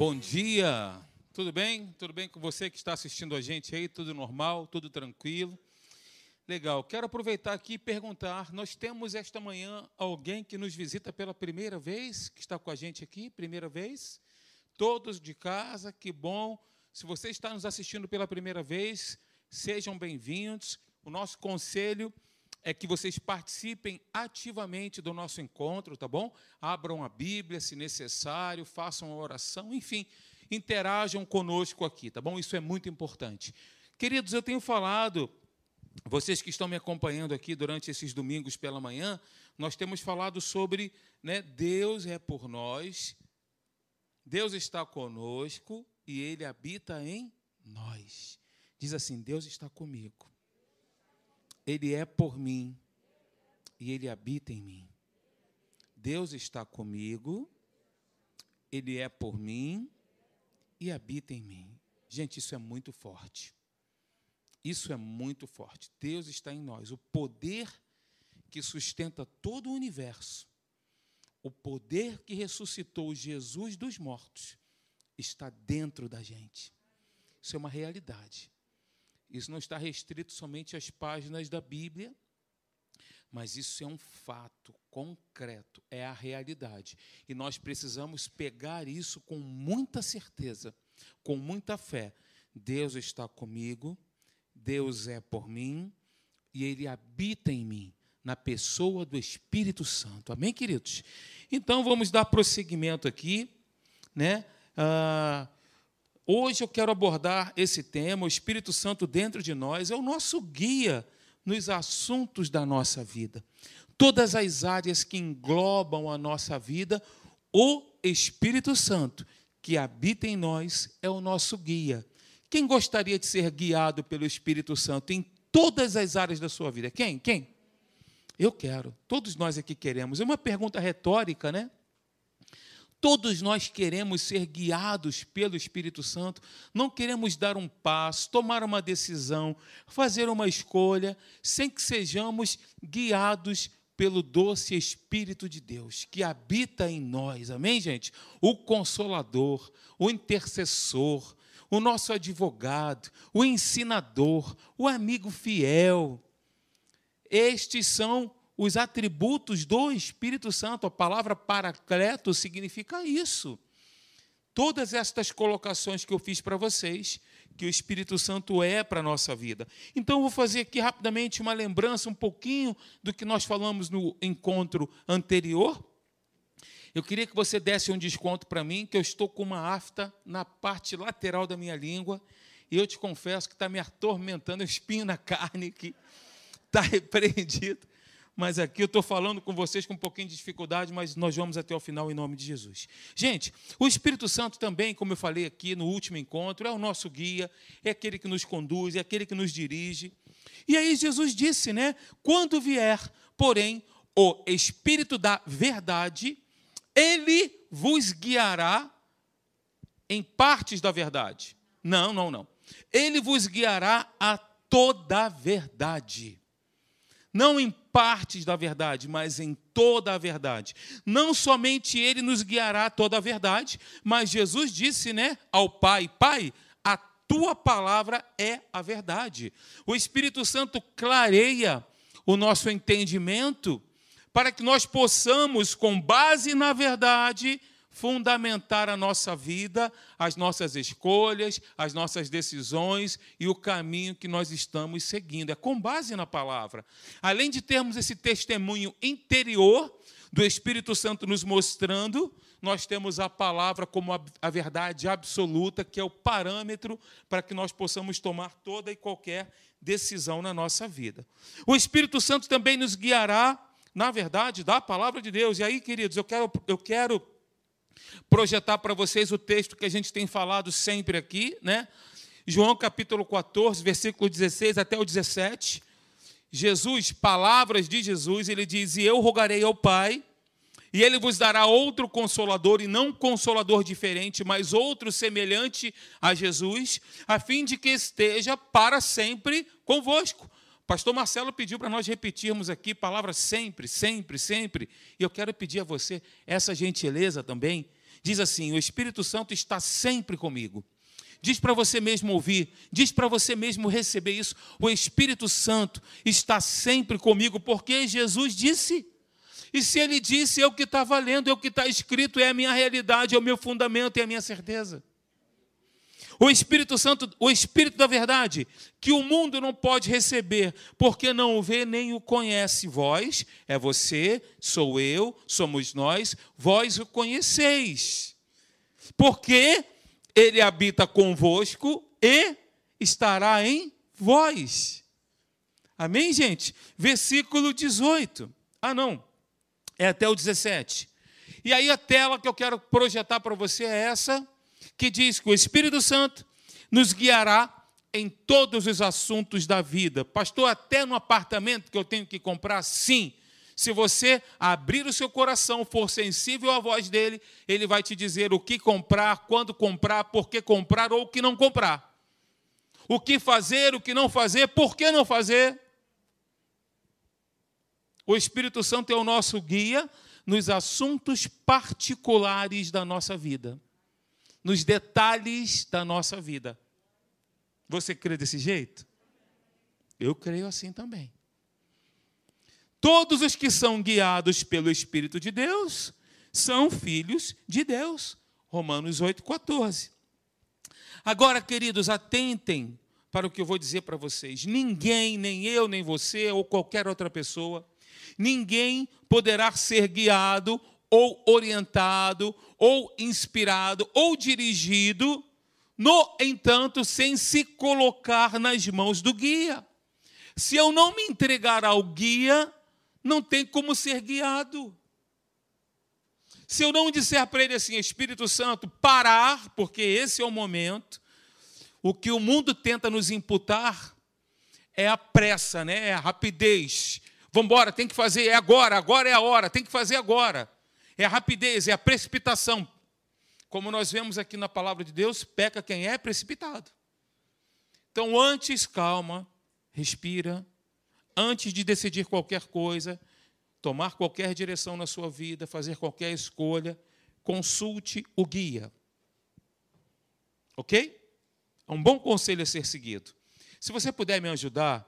Bom dia, tudo bem? Tudo bem com você que está assistindo a gente aí? Tudo normal, tudo tranquilo? Legal, quero aproveitar aqui e perguntar: nós temos esta manhã alguém que nos visita pela primeira vez, que está com a gente aqui, primeira vez? Todos de casa, que bom. Se você está nos assistindo pela primeira vez, sejam bem-vindos. O nosso conselho é que vocês participem ativamente do nosso encontro, tá bom? Abram a Bíblia, se necessário, façam a oração, enfim, interajam conosco aqui, tá bom? Isso é muito importante. Queridos, eu tenho falado, vocês que estão me acompanhando aqui durante esses domingos pela manhã, nós temos falado sobre né, Deus é por nós, Deus está conosco e Ele habita em nós. Diz assim: Deus está comigo. Ele é por mim e Ele habita em mim. Deus está comigo, Ele é por mim e habita em mim. Gente, isso é muito forte. Isso é muito forte. Deus está em nós. O poder que sustenta todo o universo, o poder que ressuscitou Jesus dos mortos, está dentro da gente. Isso é uma realidade. Isso não está restrito somente às páginas da Bíblia, mas isso é um fato concreto, é a realidade. E nós precisamos pegar isso com muita certeza, com muita fé. Deus está comigo, Deus é por mim e Ele habita em mim, na pessoa do Espírito Santo. Amém, queridos? Então vamos dar prosseguimento aqui, né? Ah, Hoje eu quero abordar esse tema, o Espírito Santo dentro de nós é o nosso guia nos assuntos da nossa vida. Todas as áreas que englobam a nossa vida, o Espírito Santo que habita em nós é o nosso guia. Quem gostaria de ser guiado pelo Espírito Santo em todas as áreas da sua vida? Quem? Quem? Eu quero. Todos nós aqui queremos. É uma pergunta retórica, né? Todos nós queremos ser guiados pelo Espírito Santo, não queremos dar um passo, tomar uma decisão, fazer uma escolha, sem que sejamos guiados pelo doce Espírito de Deus que habita em nós, amém, gente? O Consolador, o intercessor, o nosso advogado, o ensinador, o amigo fiel. Estes são os atributos do Espírito Santo. A palavra paracleto significa isso. Todas estas colocações que eu fiz para vocês, que o Espírito Santo é para a nossa vida. Então, eu vou fazer aqui rapidamente uma lembrança, um pouquinho do que nós falamos no encontro anterior. Eu queria que você desse um desconto para mim, que eu estou com uma afta na parte lateral da minha língua, e eu te confesso que está me atormentando, o espinho na carne que está repreendido mas aqui eu estou falando com vocês com um pouquinho de dificuldade, mas nós vamos até o final em nome de Jesus. Gente, o Espírito Santo também, como eu falei aqui no último encontro, é o nosso guia, é aquele que nos conduz, é aquele que nos dirige. E aí Jesus disse, né? Quando vier, porém, o Espírito da verdade, ele vos guiará em partes da verdade. Não, não, não. Ele vos guiará a toda a verdade não em partes da verdade, mas em toda a verdade. Não somente ele nos guiará a toda a verdade, mas Jesus disse, né, ao Pai: Pai, a tua palavra é a verdade. O Espírito Santo clareia o nosso entendimento para que nós possamos, com base na verdade, fundamentar a nossa vida, as nossas escolhas, as nossas decisões e o caminho que nós estamos seguindo. É com base na palavra. Além de termos esse testemunho interior do Espírito Santo nos mostrando, nós temos a palavra como a verdade absoluta, que é o parâmetro para que nós possamos tomar toda e qualquer decisão na nossa vida. O Espírito Santo também nos guiará, na verdade, da palavra de Deus. E aí, queridos, eu quero, eu quero projetar para vocês o texto que a gente tem falado sempre aqui, né? João capítulo 14, versículo 16 até o 17. Jesus, palavras de Jesus, ele diz: E eu rogarei ao Pai, e ele vos dará outro consolador, e não um consolador diferente, mas outro semelhante a Jesus, a fim de que esteja para sempre convosco. Pastor Marcelo pediu para nós repetirmos aqui palavras sempre, sempre, sempre. E eu quero pedir a você essa gentileza também diz assim: O Espírito Santo está sempre comigo. Diz para você mesmo ouvir, diz para você mesmo receber isso. O Espírito Santo está sempre comigo, porque Jesus disse. E se ele disse, é o que está valendo, é o que está escrito, é a minha realidade, é o meu fundamento, é a minha certeza. O Espírito Santo, o Espírito da verdade, que o mundo não pode receber, porque não o vê nem o conhece. Vós, é você, sou eu, somos nós, vós o conheceis. Porque ele habita convosco e estará em vós. Amém, gente? Versículo 18. Ah, não. É até o 17. E aí a tela que eu quero projetar para você é essa que diz que o Espírito Santo nos guiará em todos os assuntos da vida. Pastor, até no apartamento que eu tenho que comprar, sim. Se você abrir o seu coração, for sensível à voz dele, ele vai te dizer o que comprar, quando comprar, por que comprar ou o que não comprar. O que fazer, o que não fazer, por que não fazer. O Espírito Santo é o nosso guia nos assuntos particulares da nossa vida nos detalhes da nossa vida. Você crê desse jeito? Eu creio assim também. Todos os que são guiados pelo Espírito de Deus são filhos de Deus. Romanos 8,14. Agora, queridos, atentem para o que eu vou dizer para vocês. Ninguém, nem eu, nem você, ou qualquer outra pessoa, ninguém poderá ser guiado ou orientado, ou inspirado, ou dirigido, no entanto, sem se colocar nas mãos do guia. Se eu não me entregar ao guia, não tem como ser guiado. Se eu não disser para ele assim, Espírito Santo, parar, porque esse é o momento, o que o mundo tenta nos imputar é a pressa, né? é a rapidez. Vamos embora, tem que fazer, é agora, agora é a hora, tem que fazer agora é a rapidez, é a precipitação. Como nós vemos aqui na palavra de Deus, peca quem é precipitado. Então, antes, calma, respira. Antes de decidir qualquer coisa, tomar qualquer direção na sua vida, fazer qualquer escolha, consulte o guia. Ok? É um bom conselho a ser seguido. Se você puder me ajudar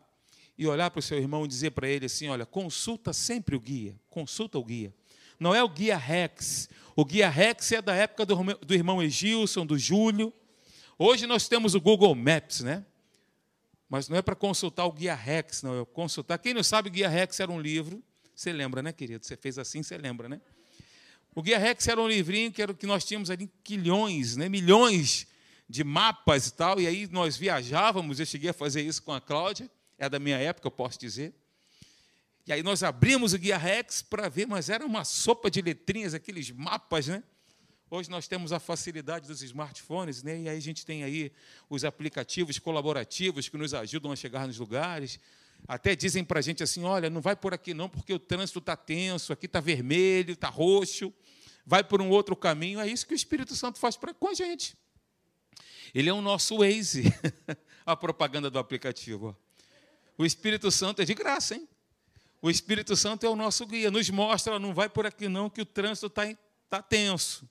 e olhar para o seu irmão e dizer para ele assim: olha, consulta sempre o guia, consulta o guia. Não é o guia Rex. O guia Rex é da época do, do irmão Egilson, do Júlio. Hoje nós temos o Google Maps, né? Mas não é para consultar o guia Rex, não. É consultar. Quem não sabe, o guia Rex era um livro. Você lembra, né, querido? Você fez assim, você lembra, né? O guia Rex era um livrinho que era o que nós tínhamos ali quilhões, né? Milhões de mapas e tal. E aí nós viajávamos. Eu cheguei a fazer isso com a Cláudia. É da minha época, eu posso dizer. E aí nós abrimos o Guia Rex para ver, mas era uma sopa de letrinhas, aqueles mapas, né? Hoje nós temos a facilidade dos smartphones, né? E aí a gente tem aí os aplicativos colaborativos que nos ajudam a chegar nos lugares. Até dizem para a gente assim: olha, não vai por aqui não, porque o trânsito está tenso, aqui está vermelho, está roxo, vai por um outro caminho. É isso que o Espírito Santo faz pra, com a gente. Ele é o nosso Waze, a propaganda do aplicativo. O Espírito Santo é de graça, hein? O Espírito Santo é o nosso guia, nos mostra, não vai por aqui não, que o trânsito está tá tenso.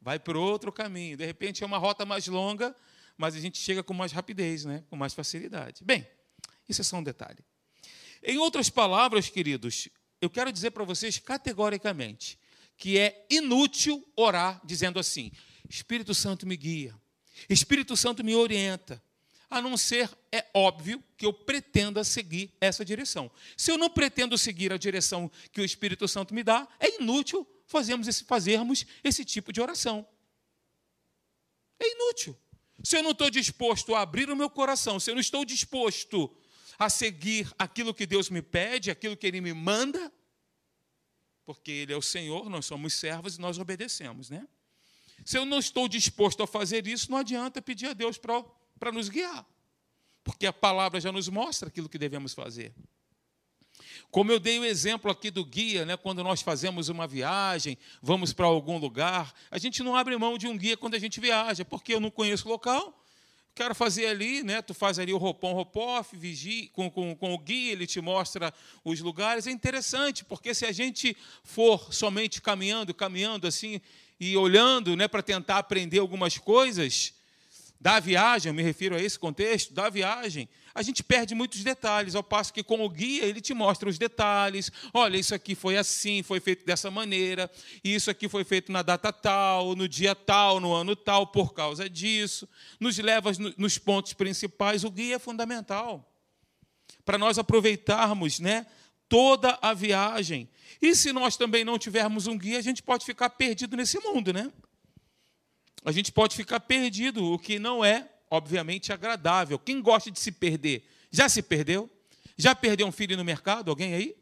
Vai por outro caminho. De repente é uma rota mais longa, mas a gente chega com mais rapidez, né? com mais facilidade. Bem, isso é só um detalhe. Em outras palavras, queridos, eu quero dizer para vocês categoricamente que é inútil orar dizendo assim: Espírito Santo me guia, Espírito Santo me orienta, a não ser, é óbvio, que eu pretenda seguir essa direção. Se eu não pretendo seguir a direção que o Espírito Santo me dá, é inútil fazermos esse, fazermos esse tipo de oração. É inútil. Se eu não estou disposto a abrir o meu coração, se eu não estou disposto a seguir aquilo que Deus me pede, aquilo que Ele me manda, porque Ele é o Senhor, nós somos servos e nós obedecemos, né? Se eu não estou disposto a fazer isso, não adianta pedir a Deus para para nos guiar, porque a palavra já nos mostra aquilo que devemos fazer. Como eu dei o exemplo aqui do guia, né, quando nós fazemos uma viagem, vamos para algum lugar, a gente não abre mão de um guia quando a gente viaja, porque eu não conheço o local, quero fazer ali, né, tu faz ali o roupão, ropoff, vigia, com, com, com o guia, ele te mostra os lugares. É interessante, porque se a gente for somente caminhando, caminhando assim, e olhando né, para tentar aprender algumas coisas da viagem, eu me refiro a esse contexto, da viagem, a gente perde muitos detalhes, ao passo que com o guia ele te mostra os detalhes. Olha, isso aqui foi assim, foi feito dessa maneira, isso aqui foi feito na data tal, no dia tal, no ano tal, por causa disso. Nos leva nos pontos principais. O guia é fundamental para nós aproveitarmos né, toda a viagem. E se nós também não tivermos um guia, a gente pode ficar perdido nesse mundo, né? A gente pode ficar perdido, o que não é, obviamente, agradável. Quem gosta de se perder? Já se perdeu? Já perdeu um filho no mercado? Alguém aí?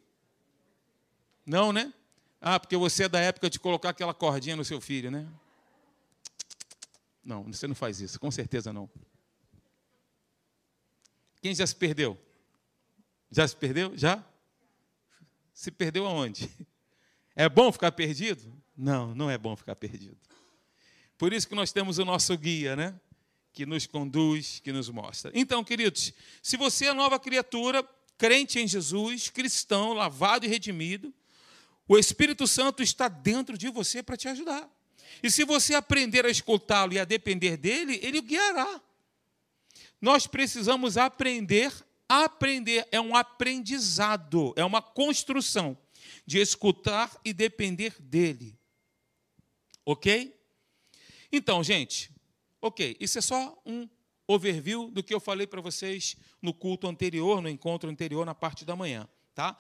Não, né? Ah, porque você é da época de colocar aquela cordinha no seu filho, né? Não, você não faz isso, com certeza não. Quem já se perdeu? Já se perdeu? Já? Se perdeu aonde? É bom ficar perdido? Não, não é bom ficar perdido. Por isso que nós temos o nosso guia, né? Que nos conduz, que nos mostra. Então, queridos, se você é nova criatura, crente em Jesus, cristão, lavado e redimido, o Espírito Santo está dentro de você para te ajudar. E se você aprender a escutá-lo e a depender dele, ele o guiará. Nós precisamos aprender Aprender é um aprendizado, é uma construção de escutar e depender dele. Ok? Então, gente, ok, isso é só um overview do que eu falei para vocês no culto anterior, no encontro anterior, na parte da manhã. Tá?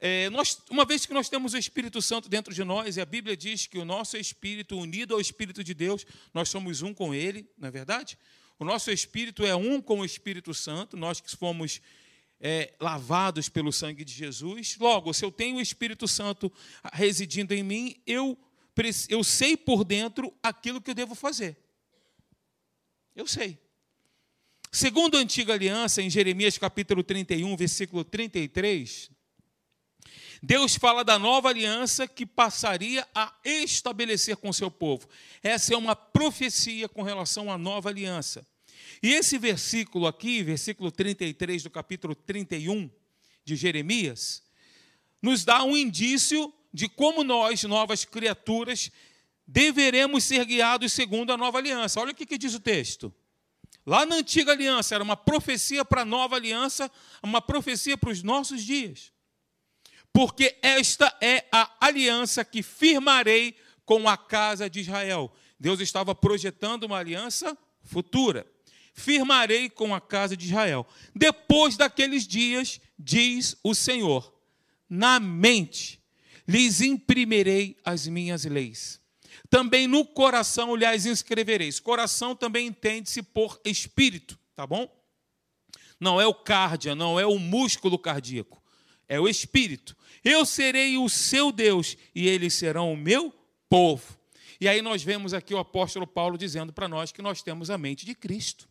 É, nós, uma vez que nós temos o Espírito Santo dentro de nós, e a Bíblia diz que o nosso espírito, unido ao Espírito de Deus, nós somos um com Ele, não é verdade? O nosso espírito é um com o Espírito Santo, nós que fomos é, lavados pelo sangue de Jesus. Logo, se eu tenho o Espírito Santo residindo em mim, eu, eu sei por dentro aquilo que eu devo fazer. Eu sei. Segundo a antiga aliança, em Jeremias capítulo 31, versículo 33, Deus fala da nova aliança que passaria a estabelecer com seu povo. Essa é uma profecia com relação à nova aliança. E esse versículo aqui, versículo 33 do capítulo 31 de Jeremias, nos dá um indício de como nós, novas criaturas, deveremos ser guiados segundo a nova aliança. Olha o que, diz o texto. Lá na antiga aliança era uma profecia para a nova aliança, uma profecia para os nossos dias porque esta é a aliança que firmarei com a casa de Israel. Deus estava projetando uma aliança futura. Firmarei com a casa de Israel. Depois daqueles dias, diz o Senhor, na mente lhes imprimirei as minhas leis. Também no coração lhes inscrevereis. Coração também entende-se por espírito, tá bom? Não é o cardia, não é o músculo cardíaco, é o espírito. Eu serei o seu Deus e eles serão o meu povo. E aí nós vemos aqui o apóstolo Paulo dizendo para nós que nós temos a mente de Cristo.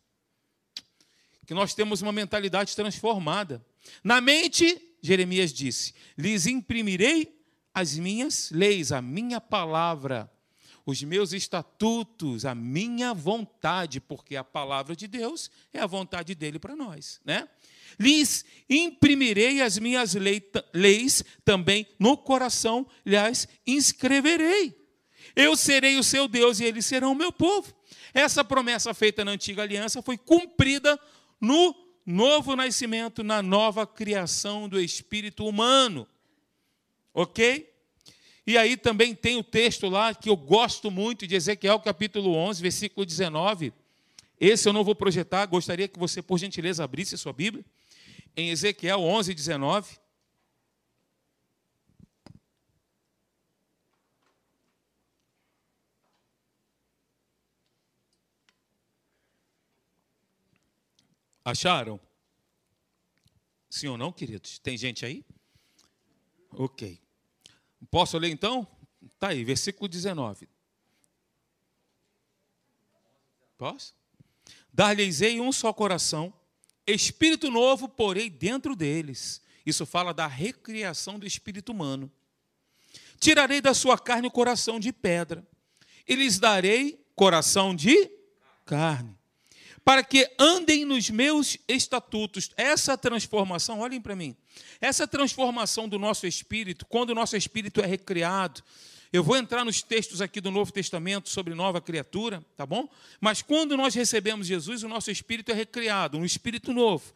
Que nós temos uma mentalidade transformada. Na mente, Jeremias disse: lhes imprimirei as minhas leis, a minha palavra, os meus estatutos, a minha vontade, porque a palavra de Deus é a vontade dele para nós, né? lhes imprimirei as minhas leis também no coração, lhes inscreverei. Eu serei o seu Deus e eles serão o meu povo. Essa promessa feita na antiga aliança foi cumprida no novo nascimento, na nova criação do espírito humano. Ok? E aí também tem o texto lá que eu gosto muito de Ezequiel capítulo 11, versículo 19. Esse eu não vou projetar, gostaria que você, por gentileza, abrisse a sua Bíblia em Ezequiel 11, 19. Acharam? Sim ou não, queridos? Tem gente aí? Ok. Posso ler então? Está aí, versículo 19. Posso? Dar-lhes-ei um só coração Espírito novo porei dentro deles. Isso fala da recriação do espírito humano. Tirarei da sua carne o coração de pedra, e lhes darei coração de carne, para que andem nos meus estatutos. Essa transformação, olhem para mim, essa transformação do nosso espírito, quando o nosso espírito é recriado, Eu vou entrar nos textos aqui do Novo Testamento sobre nova criatura, tá bom? Mas quando nós recebemos Jesus, o nosso espírito é recriado, um espírito novo.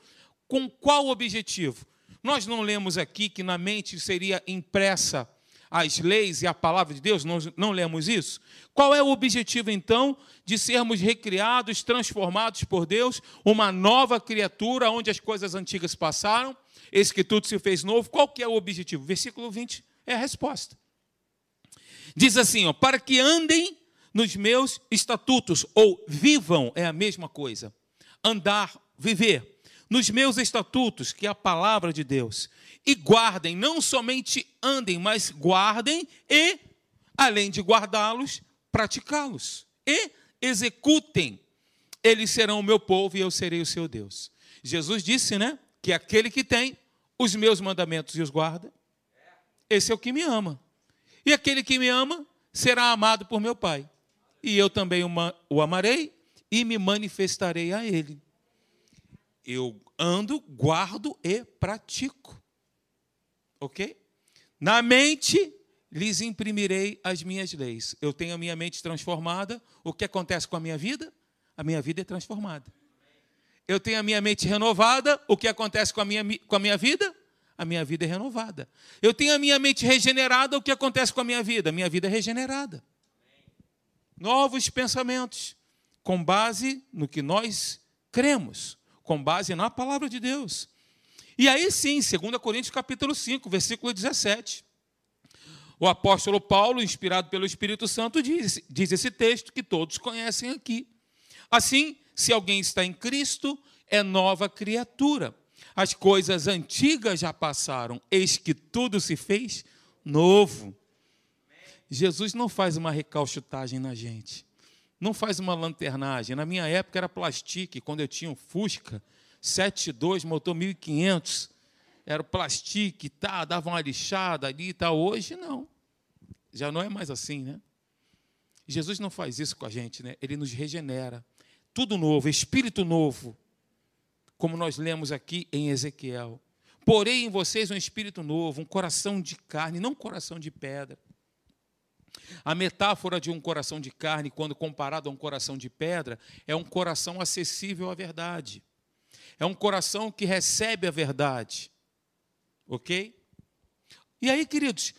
Com qual objetivo? Nós não lemos aqui que na mente seria impressa as leis e a palavra de Deus? Nós não lemos isso? Qual é o objetivo, então, de sermos recriados, transformados por Deus, uma nova criatura, onde as coisas antigas passaram, esse que tudo se fez novo? Qual que é o objetivo? Versículo 20 é a resposta. Diz assim, ó, para que andem nos meus estatutos, ou vivam, é a mesma coisa. Andar, viver, nos meus estatutos, que é a palavra de Deus. E guardem, não somente andem, mas guardem e, além de guardá-los, praticá-los. E executem. Eles serão o meu povo e eu serei o seu Deus. Jesus disse, né, que aquele que tem os meus mandamentos e os guarda, esse é o que me ama. E aquele que me ama será amado por meu Pai. E eu também o amarei e me manifestarei a ele. Eu ando, guardo e pratico. Ok? Na mente lhes imprimirei as minhas leis. Eu tenho a minha mente transformada. O que acontece com a minha vida? A minha vida é transformada. Eu tenho a minha mente renovada. O que acontece com a minha, com a minha vida? a minha vida é renovada. Eu tenho a minha mente regenerada, o que acontece com a minha vida? A minha vida é regenerada. Novos pensamentos, com base no que nós cremos, com base na palavra de Deus. E aí sim, 2 Coríntios capítulo 5, versículo 17. O apóstolo Paulo, inspirado pelo Espírito Santo, diz, diz esse texto que todos conhecem aqui. Assim, se alguém está em Cristo, é nova criatura as coisas antigas já passaram, eis que tudo se fez novo. Jesus não faz uma recalchutagem na gente, não faz uma lanternagem. Na minha época era plastique, quando eu tinha um Fusca 72, motor 1500, era plastique, tá, dava uma lixada ali e tá. Hoje não, já não é mais assim, né? Jesus não faz isso com a gente, né? Ele nos regenera. Tudo novo, espírito novo como nós lemos aqui em Ezequiel. Porém em vocês um espírito novo, um coração de carne, não um coração de pedra. A metáfora de um coração de carne, quando comparado a um coração de pedra, é um coração acessível à verdade. É um coração que recebe a verdade. Ok? E aí, queridos,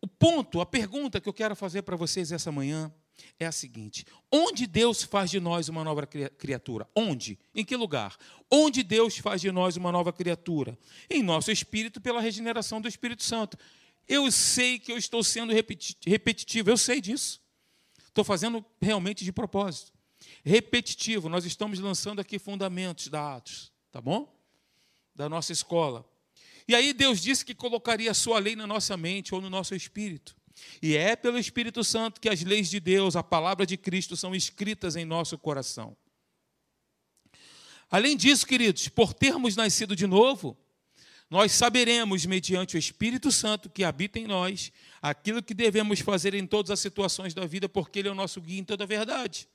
o ponto, a pergunta que eu quero fazer para vocês essa manhã é a seguinte: onde Deus faz de nós uma nova criatura? Onde? Em que lugar? Onde Deus faz de nós uma nova criatura? Em nosso espírito, pela regeneração do Espírito Santo. Eu sei que eu estou sendo repetitivo, eu sei disso. Estou fazendo realmente de propósito. Repetitivo, nós estamos lançando aqui fundamentos da Atos, tá bom? Da nossa escola. E aí Deus disse que colocaria a sua lei na nossa mente ou no nosso espírito. E é pelo Espírito Santo que as leis de Deus, a palavra de Cristo, são escritas em nosso coração. Além disso, queridos, por termos nascido de novo, nós saberemos, mediante o Espírito Santo que habita em nós, aquilo que devemos fazer em todas as situações da vida, porque Ele é o nosso guia em toda a verdade.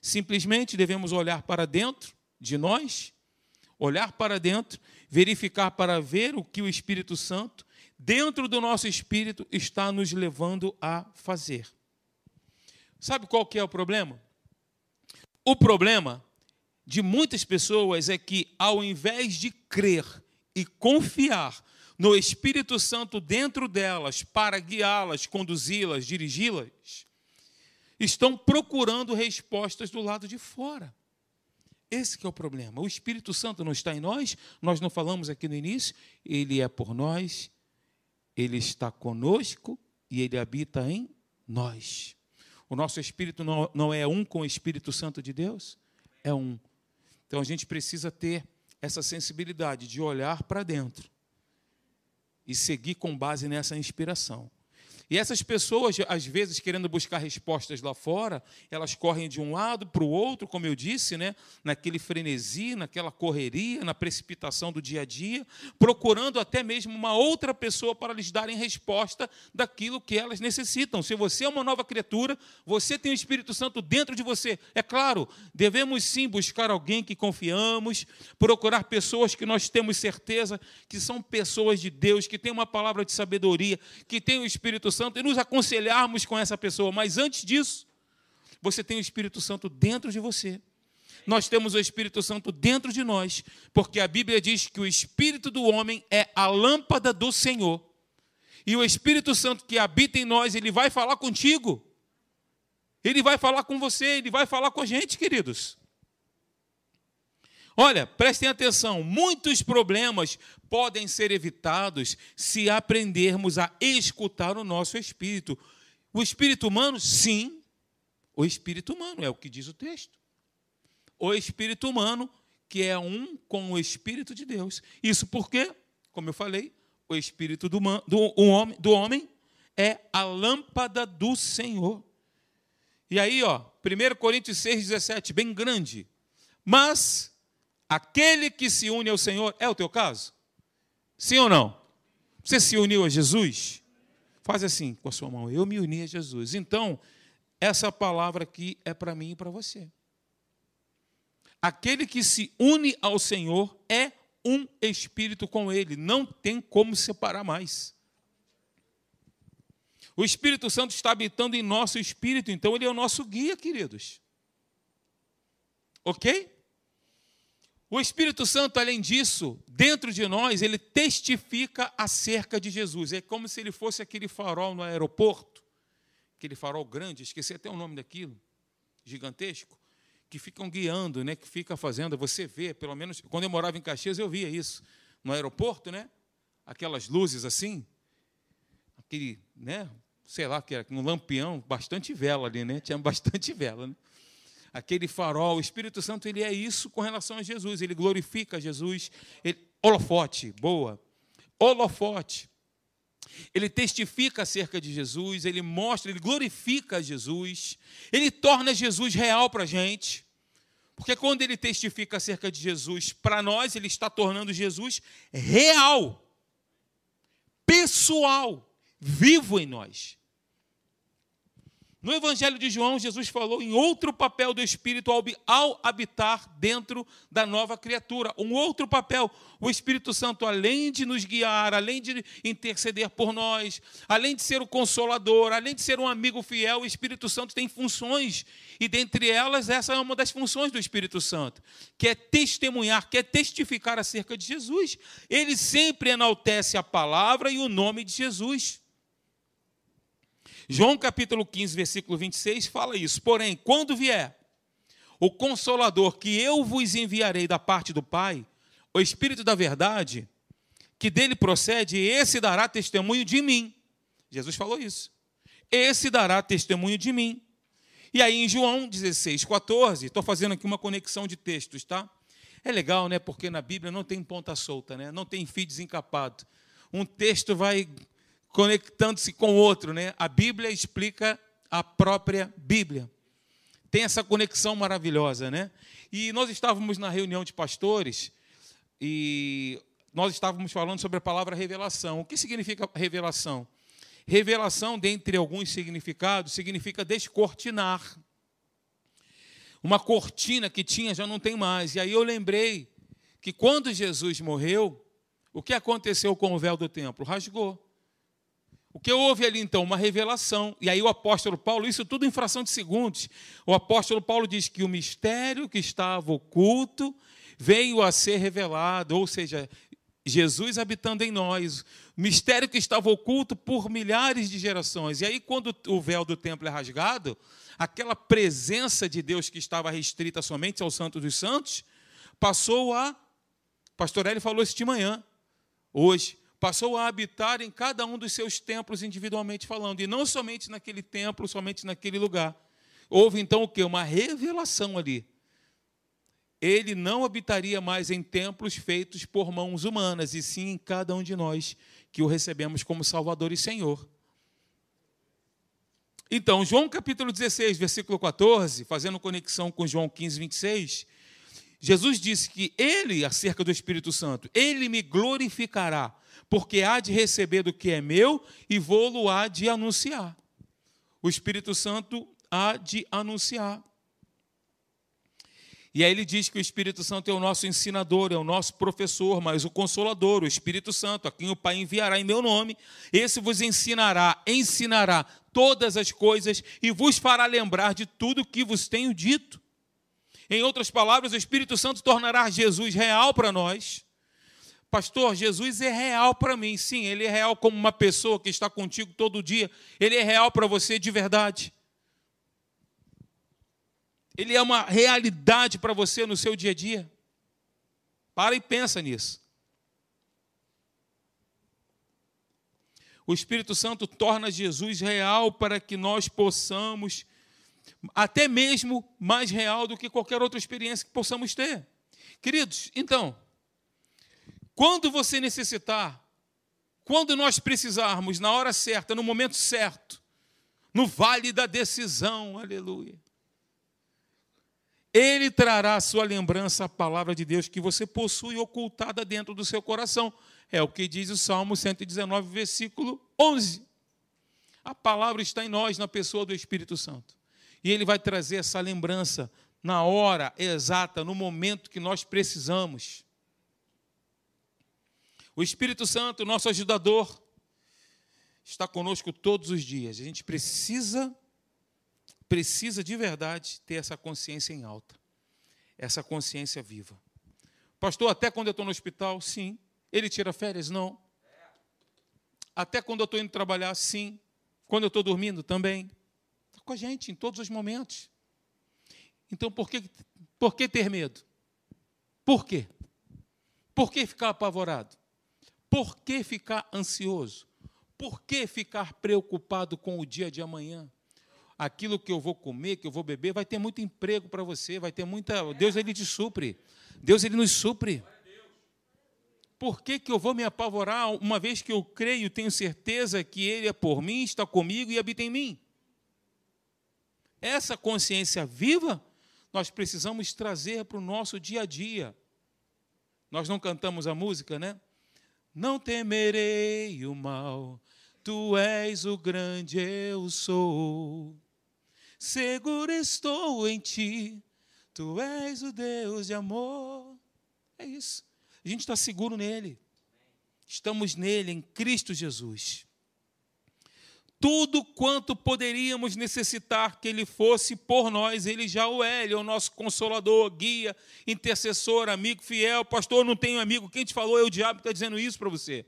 Simplesmente devemos olhar para dentro de nós, olhar para dentro, verificar para ver o que o Espírito Santo dentro do nosso espírito está nos levando a fazer. Sabe qual que é o problema? O problema de muitas pessoas é que, ao invés de crer e confiar no Espírito Santo dentro delas para guiá-las, conduzi-las, dirigi-las, estão procurando respostas do lado de fora. Esse é o problema. O Espírito Santo não está em nós, nós não falamos aqui no início, ele é por nós, ele está conosco e Ele habita em nós. O nosso espírito não, não é um com o Espírito Santo de Deus? É um. Então a gente precisa ter essa sensibilidade de olhar para dentro e seguir com base nessa inspiração. E essas pessoas, às vezes, querendo buscar respostas lá fora, elas correm de um lado para o outro, como eu disse, né? naquele frenesi, naquela correria, na precipitação do dia a dia, procurando até mesmo uma outra pessoa para lhes darem resposta daquilo que elas necessitam. Se você é uma nova criatura, você tem o Espírito Santo dentro de você. É claro, devemos sim buscar alguém que confiamos, procurar pessoas que nós temos certeza que são pessoas de Deus, que têm uma palavra de sabedoria, que têm o Espírito Santo Santo e nos aconselharmos com essa pessoa. Mas antes disso, você tem o Espírito Santo dentro de você. Nós temos o Espírito Santo dentro de nós, porque a Bíblia diz que o Espírito do homem é a lâmpada do Senhor. E o Espírito Santo que habita em nós, ele vai falar contigo. Ele vai falar com você, ele vai falar com a gente, queridos. Olha, prestem atenção: muitos problemas podem ser evitados se aprendermos a escutar o nosso espírito. O espírito humano, sim, o espírito humano, é o que diz o texto. O espírito humano, que é um com o espírito de Deus. Isso porque, como eu falei, o espírito do, do, homem, do homem é a lâmpada do Senhor. E aí, ó, 1 Coríntios 6, 17, bem grande. Mas aquele que se une ao Senhor, é o teu caso? Sim ou não? Você se uniu a Jesus? Faz assim com a sua mão, eu me uni a Jesus. Então, essa palavra aqui é para mim e para você. Aquele que se une ao Senhor é um espírito com ele, não tem como separar mais. O Espírito Santo está habitando em nosso espírito, então ele é o nosso guia, queridos. Ok? O Espírito Santo, além disso, dentro de nós, ele testifica acerca de Jesus. É como se ele fosse aquele farol no aeroporto, aquele farol grande, esqueci até o nome daquilo, gigantesco, que ficam guiando, né, que fica fazendo, você vê, pelo menos quando eu morava em Caxias eu via isso, no aeroporto, né? Aquelas luzes assim, aquele, né, sei lá, que era um lampião, bastante vela ali, né? Tinha bastante vela, né? Aquele farol, o Espírito Santo, ele é isso com relação a Jesus, ele glorifica Jesus, ele, holofote, boa, holofote. Ele testifica acerca de Jesus, ele mostra, ele glorifica Jesus, ele torna Jesus real para a gente. Porque quando ele testifica acerca de Jesus para nós, ele está tornando Jesus real, pessoal, vivo em nós. No Evangelho de João, Jesus falou em outro papel do Espírito ao habitar dentro da nova criatura. Um outro papel. O Espírito Santo, além de nos guiar, além de interceder por nós, além de ser o consolador, além de ser um amigo fiel, o Espírito Santo tem funções. E dentre elas, essa é uma das funções do Espírito Santo, que é testemunhar, que é testificar acerca de Jesus. Ele sempre enaltece a palavra e o nome de Jesus. João capítulo 15, versículo 26 fala isso. Porém, quando vier o consolador que eu vos enviarei da parte do Pai, o Espírito da verdade, que dele procede, esse dará testemunho de mim. Jesus falou isso. Esse dará testemunho de mim. E aí em João 16, 14, estou fazendo aqui uma conexão de textos, tá? É legal, né? Porque na Bíblia não tem ponta solta, né? Não tem fio desencapado. Um texto vai conectando-se com outro, né? A Bíblia explica a própria Bíblia. Tem essa conexão maravilhosa, né? E nós estávamos na reunião de pastores e nós estávamos falando sobre a palavra revelação. O que significa revelação? Revelação, dentre alguns significados, significa descortinar. Uma cortina que tinha já não tem mais. E aí eu lembrei que quando Jesus morreu, o que aconteceu com o véu do templo? Rasgou. O que houve ali então? Uma revelação. E aí o apóstolo Paulo, isso tudo em fração de segundos. O apóstolo Paulo diz que o mistério que estava oculto veio a ser revelado, ou seja, Jesus habitando em nós, mistério que estava oculto por milhares de gerações. E aí, quando o véu do templo é rasgado, aquela presença de Deus que estava restrita somente ao Santo dos Santos, passou a. Pastor Eli falou isso de manhã, hoje passou a habitar em cada um dos seus templos individualmente falando, e não somente naquele templo, somente naquele lugar. Houve então o que? Uma revelação ali. Ele não habitaria mais em templos feitos por mãos humanas, e sim em cada um de nós que o recebemos como Salvador e Senhor. Então, João capítulo 16, versículo 14, fazendo conexão com João 15, 26, Jesus disse que ele, acerca do Espírito Santo, ele me glorificará, porque há de receber do que é meu e vou-lo há de anunciar. O Espírito Santo há de anunciar. E aí ele diz que o Espírito Santo é o nosso ensinador, é o nosso professor, mas o consolador, o Espírito Santo, a quem o Pai enviará em meu nome, esse vos ensinará, ensinará todas as coisas e vos fará lembrar de tudo que vos tenho dito. Em outras palavras, o Espírito Santo tornará Jesus real para nós. Pastor, Jesus é real para mim. Sim, ele é real como uma pessoa que está contigo todo dia. Ele é real para você de verdade. Ele é uma realidade para você no seu dia a dia. Para e pensa nisso. O Espírito Santo torna Jesus real para que nós possamos, até mesmo mais real do que qualquer outra experiência que possamos ter. Queridos, então, quando você necessitar, quando nós precisarmos, na hora certa, no momento certo, no vale da decisão, aleluia, ele trará sua lembrança a palavra de Deus que você possui ocultada dentro do seu coração. É o que diz o Salmo 119, versículo 11. A palavra está em nós, na pessoa do Espírito Santo. E ele vai trazer essa lembrança na hora exata, no momento que nós precisamos. O Espírito Santo, nosso ajudador, está conosco todos os dias. A gente precisa precisa de verdade ter essa consciência em alta, essa consciência viva. Pastor, até quando eu estou no hospital, sim. Ele tira férias? Não. Até quando eu estou indo trabalhar, sim. Quando eu estou dormindo, também. Está com a gente em todos os momentos. Então, por que, por que ter medo? Por quê? Por que ficar apavorado? Por que ficar ansioso? Por que ficar preocupado com o dia de amanhã? aquilo que eu vou comer, que eu vou beber, vai ter muito emprego para você, vai ter muita. Deus ele te supre. Deus ele nos supre. Por que, que eu vou me apavorar uma vez que eu creio tenho certeza que Ele é por mim, está comigo e habita em mim? Essa consciência viva nós precisamos trazer para o nosso dia a dia. Nós não cantamos a música, né? Não temerei o mal, tu és o grande eu sou seguro estou em ti, tu és o Deus de amor. É isso. A gente está seguro nele. Estamos nele, em Cristo Jesus. Tudo quanto poderíamos necessitar que Ele fosse por nós, Ele já o é. Ele é o nosso consolador, guia, intercessor, amigo fiel. Pastor, não tenho amigo. Quem te falou é o diabo que está dizendo isso para você.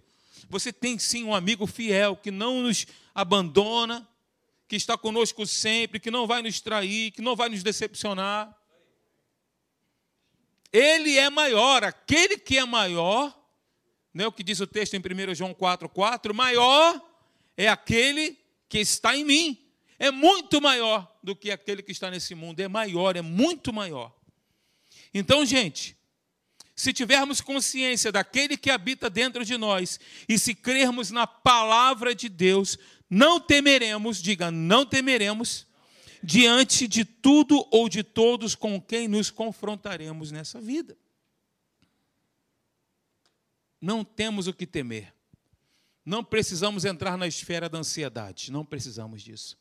Você tem sim um amigo fiel que não nos abandona, que está conosco sempre, que não vai nos trair, que não vai nos decepcionar. Ele é maior, aquele que é maior, né, o que diz o texto em 1 João 4,4, maior é aquele que está em mim. É muito maior do que aquele que está nesse mundo, é maior, é muito maior. Então, gente, se tivermos consciência daquele que habita dentro de nós e se crermos na palavra de Deus, não temeremos, diga, não temeremos, diante de tudo ou de todos com quem nos confrontaremos nessa vida. Não temos o que temer. Não precisamos entrar na esfera da ansiedade, não precisamos disso.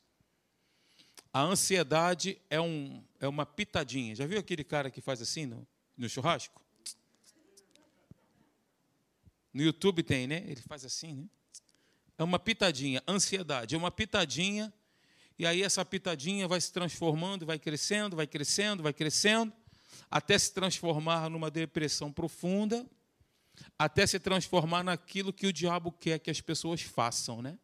A ansiedade é, um, é uma pitadinha. Já viu aquele cara que faz assim no, no churrasco? No YouTube tem, né? Ele faz assim, né? É uma pitadinha, ansiedade, é uma pitadinha, e aí essa pitadinha vai se transformando, vai crescendo, vai crescendo, vai crescendo, até se transformar numa depressão profunda, até se transformar naquilo que o diabo quer que as pessoas façam, né?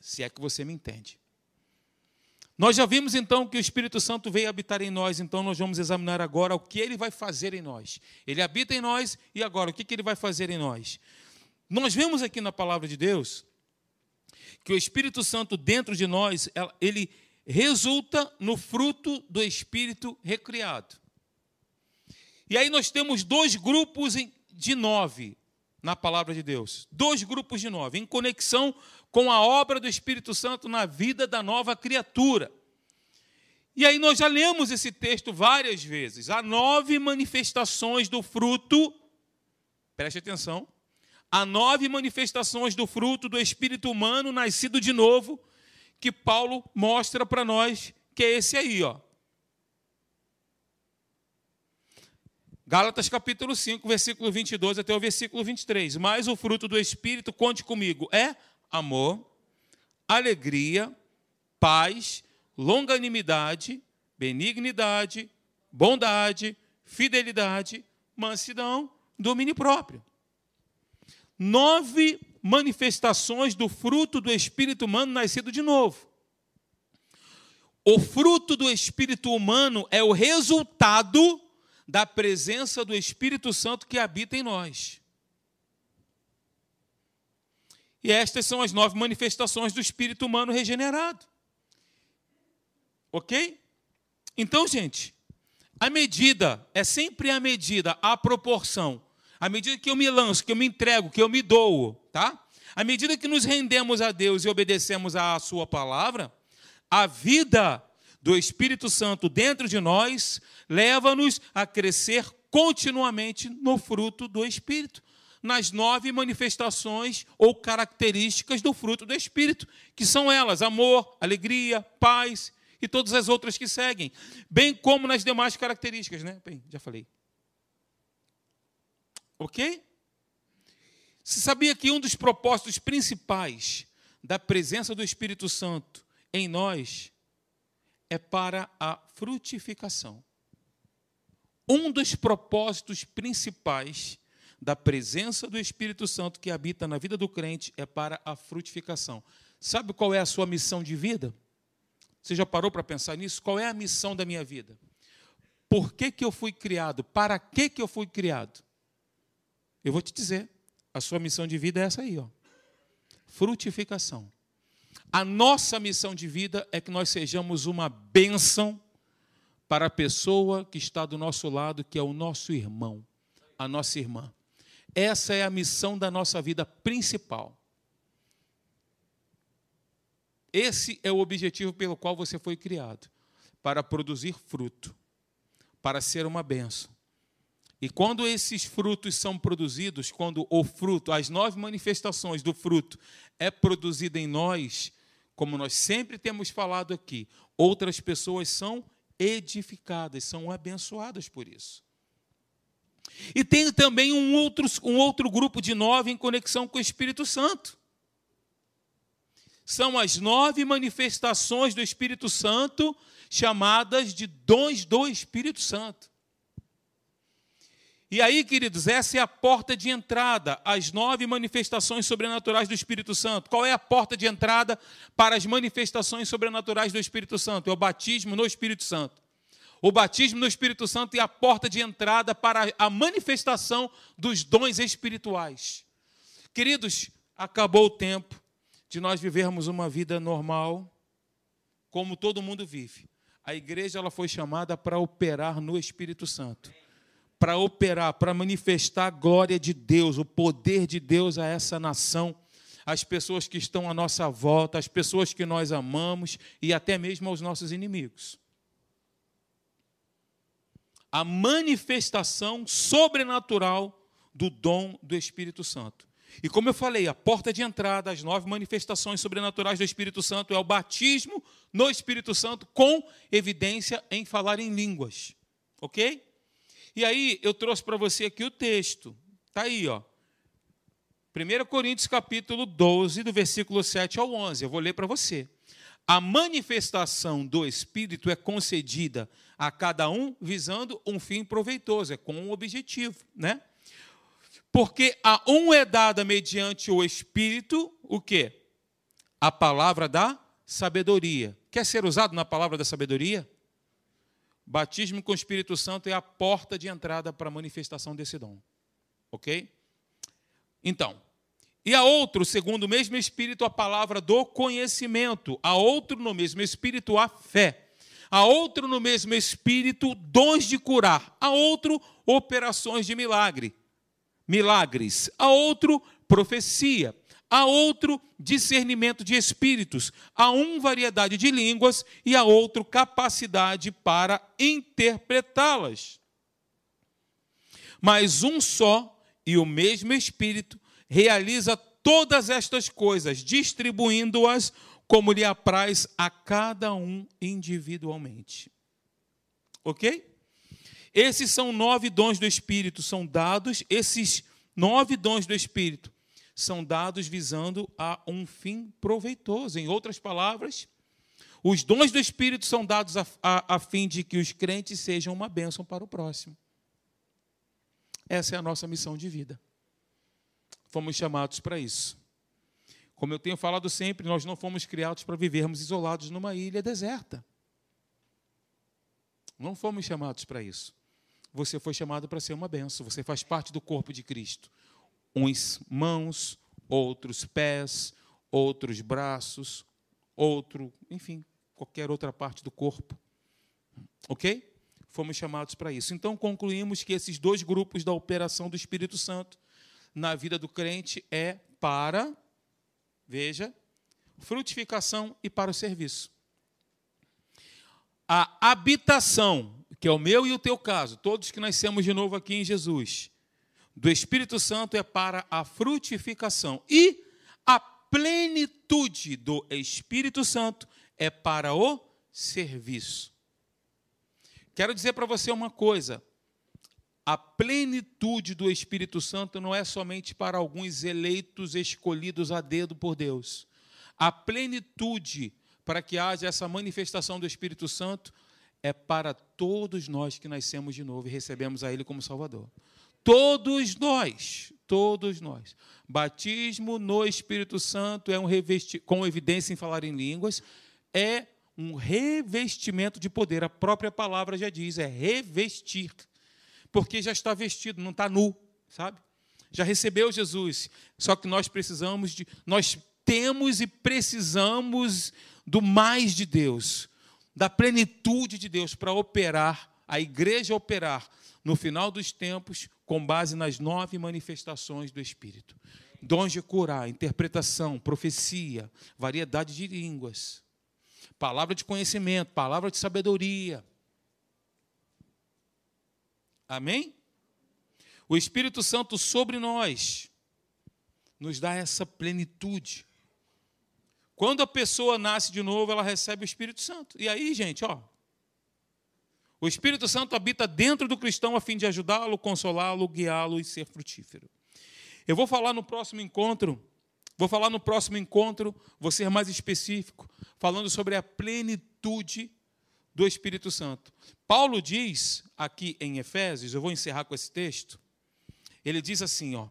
Se é que você me entende. Nós já vimos então que o Espírito Santo veio habitar em nós, então nós vamos examinar agora o que ele vai fazer em nós. Ele habita em nós e agora o que ele vai fazer em nós? Nós vemos aqui na palavra de Deus que o Espírito Santo dentro de nós, ele resulta no fruto do Espírito recriado. E aí nós temos dois grupos de nove na palavra de Deus. Dois grupos de nove, em conexão com a obra do Espírito Santo na vida da nova criatura. E aí nós já lemos esse texto várias vezes. Há nove manifestações do fruto, preste atenção, há nove manifestações do fruto do espírito humano nascido de novo, que Paulo mostra para nós, que é esse aí, ó. Gálatas capítulo 5, versículo 22 até o versículo 23. Mas o fruto do Espírito, conte comigo, é amor, alegria, paz, longanimidade, benignidade, bondade, fidelidade, mansidão, domínio próprio. Nove manifestações do fruto do Espírito humano nascido de novo. O fruto do Espírito humano é o resultado da presença do Espírito Santo que habita em nós. E estas são as nove manifestações do espírito humano regenerado. Ok? Então, gente, a medida é sempre a medida, a proporção. À medida que eu me lanço, que eu me entrego, que eu me dou, tá? À medida que nos rendemos a Deus e obedecemos à Sua palavra, a vida do Espírito Santo dentro de nós leva-nos a crescer continuamente no fruto do Espírito nas nove manifestações ou características do fruto do Espírito, que são elas: amor, alegria, paz e todas as outras que seguem, bem como nas demais características, né? Bem, já falei. Ok? Você sabia que um dos propósitos principais da presença do Espírito Santo em nós é para a frutificação? Um dos propósitos principais da presença do Espírito Santo que habita na vida do crente é para a frutificação. Sabe qual é a sua missão de vida? Você já parou para pensar nisso? Qual é a missão da minha vida? Por que, que eu fui criado? Para que, que eu fui criado? Eu vou te dizer, a sua missão de vida é essa aí, ó. Frutificação. A nossa missão de vida é que nós sejamos uma bênção para a pessoa que está do nosso lado, que é o nosso irmão, a nossa irmã. Essa é a missão da nossa vida principal. Esse é o objetivo pelo qual você foi criado para produzir fruto, para ser uma benção. E quando esses frutos são produzidos, quando o fruto, as nove manifestações do fruto é produzido em nós, como nós sempre temos falado aqui, outras pessoas são edificadas, são abençoadas por isso. E tem também um outro, um outro grupo de nove em conexão com o Espírito Santo. São as nove manifestações do Espírito Santo, chamadas de dons do Espírito Santo. E aí, queridos, essa é a porta de entrada, as nove manifestações sobrenaturais do Espírito Santo. Qual é a porta de entrada para as manifestações sobrenaturais do Espírito Santo? É o batismo no Espírito Santo. O batismo no Espírito Santo é a porta de entrada para a manifestação dos dons espirituais. Queridos, acabou o tempo de nós vivermos uma vida normal, como todo mundo vive. A igreja ela foi chamada para operar no Espírito Santo, para operar, para manifestar a glória de Deus, o poder de Deus a essa nação, às pessoas que estão à nossa volta, às pessoas que nós amamos e até mesmo aos nossos inimigos a manifestação sobrenatural do dom do Espírito Santo. E como eu falei, a porta de entrada às nove manifestações sobrenaturais do Espírito Santo é o batismo no Espírito Santo com evidência em falar em línguas. OK? E aí eu trouxe para você aqui o texto. Está aí, ó. 1 Coríntios capítulo 12, do versículo 7 ao 11. Eu vou ler para você. A manifestação do Espírito é concedida a cada um visando um fim proveitoso, é com um objetivo, né? Porque a um é dada mediante o Espírito o quê? A palavra da sabedoria. Quer ser usado na palavra da sabedoria? Batismo com o Espírito Santo é a porta de entrada para a manifestação desse dom. Ok? Então, e a outro, segundo o mesmo Espírito, a palavra do conhecimento. A outro, no mesmo Espírito, a fé. A outro, no mesmo Espírito, dons de curar. A outro, operações de milagre. Milagres. A outro, profecia. A outro, discernimento de espíritos. A um, variedade de línguas. E a outro, capacidade para interpretá-las. Mas um só e o mesmo Espírito realiza todas estas coisas, distribuindo-as como lhe apraz a cada um individualmente. Ok? Esses são nove dons do Espírito, são dados, esses nove dons do Espírito são dados visando a um fim proveitoso. Em outras palavras, os dons do Espírito são dados a, a, a fim de que os crentes sejam uma bênção para o próximo. Essa é a nossa missão de vida. Fomos chamados para isso. Como eu tenho falado sempre, nós não fomos criados para vivermos isolados numa ilha deserta. Não fomos chamados para isso. Você foi chamado para ser uma benção. Você faz parte do corpo de Cristo. Uns mãos, outros pés, outros braços, outro, enfim, qualquer outra parte do corpo. Ok? Fomos chamados para isso. Então concluímos que esses dois grupos da operação do Espírito Santo na vida do crente é para, veja, frutificação e para o serviço. A habitação, que é o meu e o teu caso, todos que nascemos de novo aqui em Jesus, do Espírito Santo é para a frutificação. E a plenitude do Espírito Santo é para o serviço. Quero dizer para você uma coisa: a plenitude do Espírito Santo não é somente para alguns eleitos escolhidos a dedo por Deus. A plenitude para que haja essa manifestação do Espírito Santo é para todos nós que nascemos de novo e recebemos a Ele como Salvador. Todos nós, todos nós. Batismo no Espírito Santo é um revestimento, com evidência em falar em línguas, é um revestimento de poder. A própria palavra já diz, é revestir porque já está vestido, não está nu, sabe? Já recebeu Jesus. Só que nós precisamos de, nós temos e precisamos do mais de Deus, da plenitude de Deus para operar, a igreja operar no final dos tempos com base nas nove manifestações do Espírito. Dons de curar, interpretação, profecia, variedade de línguas, palavra de conhecimento, palavra de sabedoria, Amém? O Espírito Santo sobre nós nos dá essa plenitude. Quando a pessoa nasce de novo, ela recebe o Espírito Santo. E aí, gente, ó, o Espírito Santo habita dentro do cristão a fim de ajudá-lo, consolá-lo, guiá-lo e ser frutífero. Eu vou falar no próximo encontro, vou falar no próximo encontro, vou ser mais específico, falando sobre a plenitude do Espírito Santo. Paulo diz aqui em Efésios, eu vou encerrar com esse texto, ele diz assim, ó,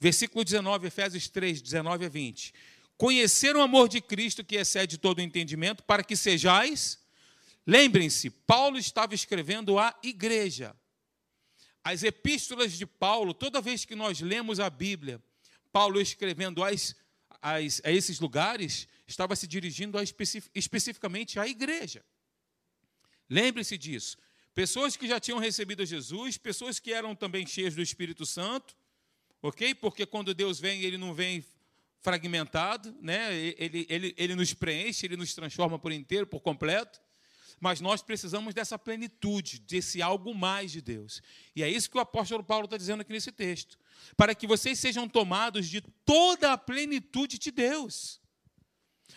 versículo 19, Efésios 3, 19 a 20. Conhecer o amor de Cristo que excede todo o entendimento, para que sejais. Lembrem-se, Paulo estava escrevendo à igreja. As epístolas de Paulo, toda vez que nós lemos a Bíblia, Paulo escrevendo a esses lugares, estava se dirigindo a especific, especificamente à igreja. Lembre-se disso. Pessoas que já tinham recebido Jesus, pessoas que eram também cheias do Espírito Santo, ok? Porque quando Deus vem, ele não vem fragmentado, né? ele, ele, ele nos preenche, ele nos transforma por inteiro, por completo. Mas nós precisamos dessa plenitude, desse algo mais de Deus. E é isso que o apóstolo Paulo está dizendo aqui nesse texto. Para que vocês sejam tomados de toda a plenitude de Deus.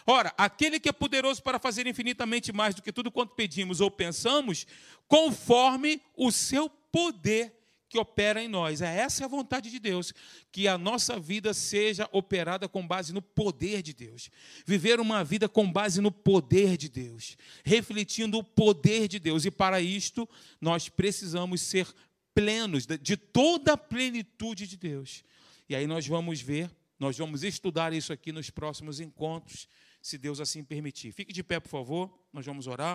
Ora, aquele que é poderoso para fazer infinitamente mais do que tudo quanto pedimos ou pensamos, conforme o seu poder que opera em nós. É essa a vontade de Deus, que a nossa vida seja operada com base no poder de Deus. Viver uma vida com base no poder de Deus, refletindo o poder de Deus. E para isto, nós precisamos ser plenos de toda a plenitude de Deus. E aí nós vamos ver, nós vamos estudar isso aqui nos próximos encontros se Deus assim permitir. Fique de pé, por favor, nós vamos orar.